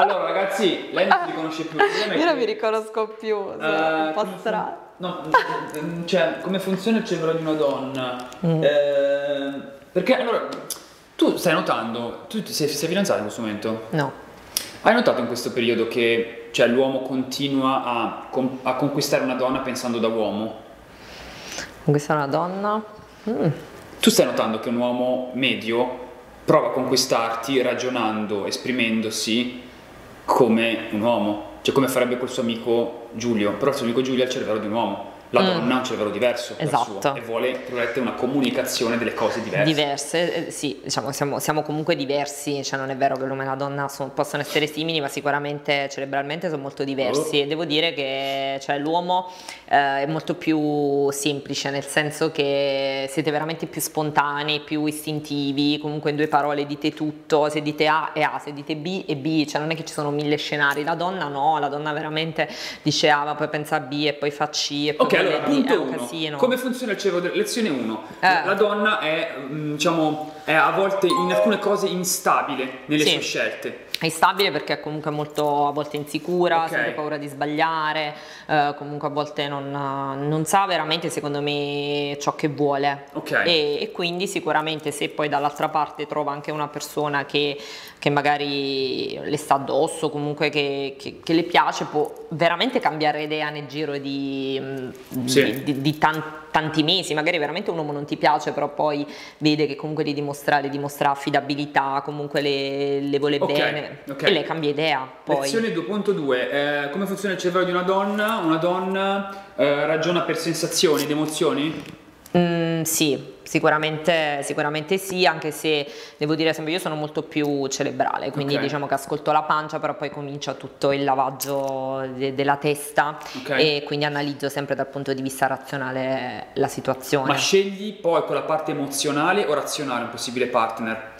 Allora ragazzi, lei non si riconosce più. Io non mi riconosco più, sono Eh, un po' strano. No, mm, cioè, come funziona il cervello di una donna? Mm. Eh, perché allora, tu stai notando, tu sei, sei fidanzato in questo momento? No. Hai notato in questo periodo che cioè, l'uomo continua a, a conquistare una donna pensando da uomo? È una donna. Mm. Tu stai notando che un uomo medio prova a conquistarti ragionando, esprimendosi come un uomo, cioè come farebbe col suo amico Giulio, però il suo amico Giulio ha il cervello di un uomo, la donna ha un cervello diverso Mm. Esatto. suo, e vuole una comunicazione delle cose diverse. Diverse, eh, sì, diciamo siamo, siamo comunque diversi, cioè non è vero che l'uomo e la donna sono- possono essere simili, ma sicuramente cerebralmente sono molto diversi Oh. e devo dire che cioè, l'uomo eh, è molto più semplice, nel senso che siete veramente più spontanei, più istintivi, comunque in due parole dite tutto, se dite A è A, se dite B è B, cioè non è che ci sono mille scenari, la donna no, la donna veramente dice A, ma poi pensa a B e poi fa C e poi Ok, allora, punto un 1. casino. Come funziona il cervello? Lezione 1. Eh. La donna è, mm, diciamo, è a volte in alcune cose instabile nelle Sì. sue scelte. È instabile perché è comunque molto a volte insicura, Ok. sempre paura di sbagliare, eh, comunque a volte non, non sa veramente secondo me ciò che vuole. Ok. E, e quindi sicuramente se poi dall'altra parte trova anche una persona che, che magari le sta addosso, comunque che, che- che le piace, può veramente cambiare idea nel giro di, mm, Sì. di- di- di tan- tanti mesi, magari veramente un uomo non ti piace, però poi vede che comunque gli dimostra, le dimostra affidabilità, comunque le, le vuole Ok, bene ok. e lei cambia idea poi. Lezione 2.2. eh, come funziona il cervello di una donna? Una donna eh, ragiona per sensazioni ed emozioni? Mm, sì, sicuramente, sicuramente sì, anche se devo dire sempre io sono molto più cerebrale, quindi Ok. diciamo che ascolto la pancia, però poi comincia tutto il lavaggio de- della testa Ok. e quindi analizzo sempre dal punto di vista razionale la situazione. Ma scegli poi con la parte emozionale o razionale un possibile partner?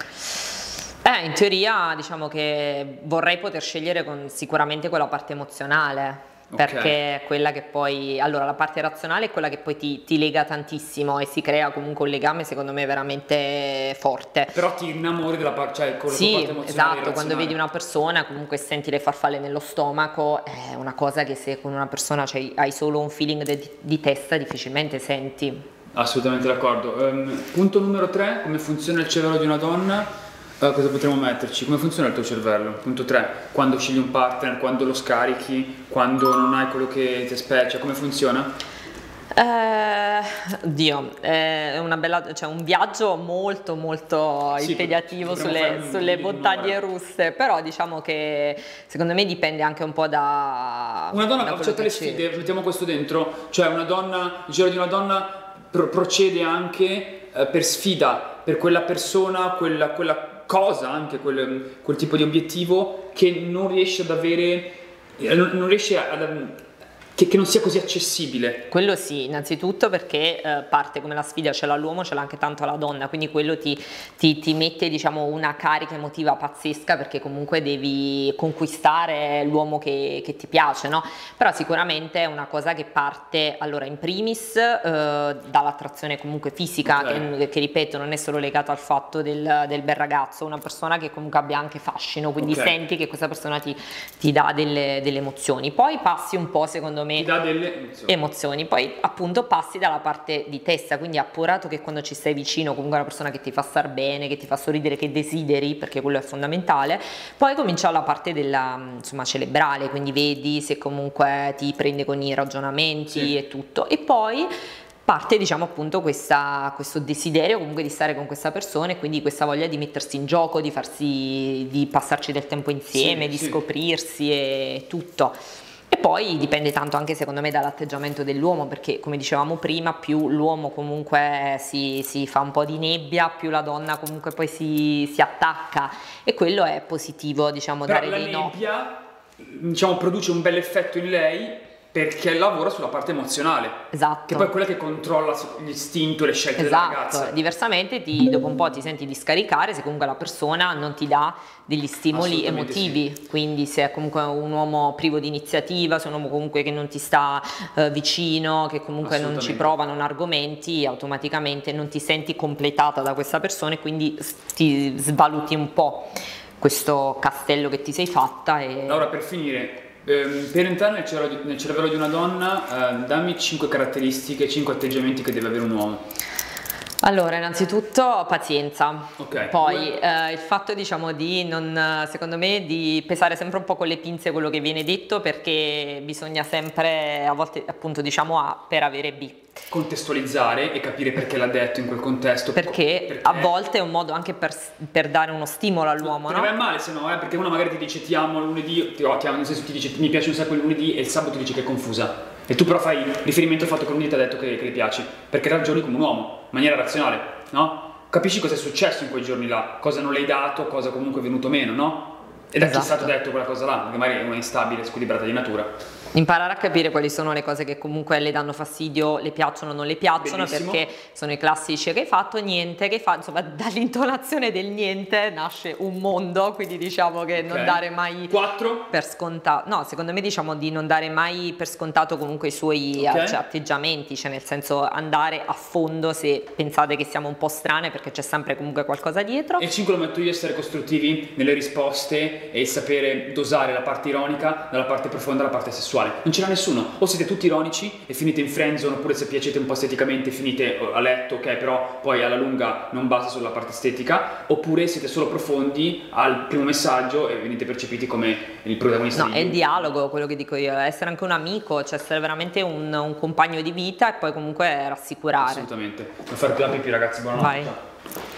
Eh, in teoria diciamo che vorrei poter scegliere con sicuramente quella parte emozionale. Perché è quella che poi, allora la parte razionale è quella che poi ti, ti lega tantissimo e si crea comunque un legame secondo me veramente forte. Però ti innamori della parte, cioè con la Sì, parte emozionale esatto, quando vedi una persona comunque senti le farfalle nello stomaco, è una cosa che se con una persona c'hai- hai solo un feeling de- di testa difficilmente senti. Assolutamente d'accordo. Ehm, punto numero 3, come funziona il cervello di una donna? Eh, cosa potremmo metterci? Come funziona il tuo cervello? Punto 3, quando scegli un partner, quando lo scarichi, quando non hai quello che ti aspetta, cioè come funziona? Eh, Dio, è una bella, cioè un viaggio molto molto Sì, impegnativo sulle, sulle montagne russe, però diciamo che secondo me dipende anche un po' da... Una donna da accetta le sfide, mettiamo questo dentro, cioè una donna, il giro di una donna pro- procede anche eh, per sfida, per quella persona, quella, quella cosa, anche quel, quel tipo di obiettivo che non riesce ad avere, eh, non, riesce ad... Che, che non sia così accessibile. Quello sì, innanzitutto perché eh, parte come la sfida ce l'ha l'uomo, ce l'ha anche tanto la donna, quindi quello ti, ti- ti mette diciamo una carica emotiva pazzesca perché comunque devi conquistare l'uomo che, che ti piace, no? Però sicuramente è una cosa che parte allora in primis eh, dall'attrazione comunque fisica, Ok. che, che, ripeto non è solo legato al fatto del, del bel ragazzo, una persona che comunque abbia anche fascino, quindi Ok. senti che questa persona ti, ti dà delle, delle emozioni. Poi passi un po' secondo me Delle emozioni. emozioni, poi appunto passi dalla parte di testa, quindi appurato che quando ci stai vicino, comunque una persona che ti fa star bene, che ti fa sorridere, che desideri, perché quello è fondamentale, poi comincia la parte della insomma cerebrale, quindi vedi se comunque ti prende con i ragionamenti Sì. e tutto, e poi parte diciamo appunto questa- questo desiderio comunque di stare con questa persona e quindi questa voglia di mettersi in gioco, di farsi, di passarci del tempo insieme, Sì, di sì. scoprirsi e tutto. E poi dipende tanto anche secondo me dall'atteggiamento dell'uomo, perché come dicevamo prima, più l'uomo comunque si, si fa un po' di nebbia, più la donna comunque poi si, si attacca e quello è positivo, diciamo, Però dare la dei no. nebbia diciamo, produce un bel effetto in lei perché lavora sulla parte emozionale. Esatto. Che poi è quella che controlla l'istinto e le scelte della ragazza. Esatto, diversamente ti, dopo un po' ti senti di scaricare se comunque la persona non ti dà degli stimoli emotivi, quindi se è comunque un uomo privo di iniziativa, se è un uomo comunque che non ti sta eh, vicino, che comunque non ci prova, non argomenti, automaticamente non ti senti completata da questa persona e quindi ti svaluti un po' questo castello che ti sei fatta e Allora, per finire, ehm, per entrare nel cervello, di, una donna, eh, dammi 5 caratteristiche, 5 atteggiamenti che deve avere un uomo. Allora, innanzitutto pazienza. Ok. Poi eh, il fatto, diciamo, di non, secondo me, di pesare sempre un po' con le pinze quello che viene detto perché bisogna sempre, a volte, appunto, diciamo A per avere B. Contestualizzare e capire perché l'ha detto in quel contesto. Perché, a volte è un modo anche per, per dare uno stimolo all'uomo, Te no? ne vai male se no, eh, perché uno magari ti dice ti amo lunedì, ti, ti amo, nel senso ti dice mi piace un sacco il lunedì e il sabato ti dice che è confusa. E tu però fai riferimento al fatto che lunedì ti ha detto che, che le piaci, perché ragioni come un uomo, in maniera razionale, no? Capisci cosa è successo in quei giorni là, cosa non le hai dato, cosa comunque è venuto meno, no? E da chi è Esatto. stato detto quella cosa là, perché magari è una instabile, squilibrata di natura. Imparare a capire quali sono le cose che comunque le danno fastidio, le piacciono o non le piacciono, Benissimo. perché sono i classici che hai fatto, niente, che hai fatto, insomma dall'intonazione del niente nasce un mondo, quindi diciamo che non Ok. dare mai 4. per scontato, no, secondo me diciamo di non dare mai per scontato comunque i suoi eh, cioè, atteggiamenti, cioè nel senso andare a fondo se pensate che siamo un po' strane perché c'è sempre comunque qualcosa dietro. E 5 lo metto io, essere costruttivi nelle risposte e sapere dosare la parte ironica dalla parte profonda alla parte sessuale. Non ce n'è nessuno. O siete tutti ironici e finite in friendzone, oppure se piacete un po' esteticamente finite eh, a letto, ok, però poi alla lunga non basta solo la parte estetica, oppure siete solo profondi al primo messaggio e venite percepiti come il protagonista No, di è il dialogo quello che dico io, essere anche un amico, cioè essere veramente un, un compagno di vita e poi comunque rassicurare. Assolutamente. Non fare più la pipì ragazzi, buonanotte. Vai.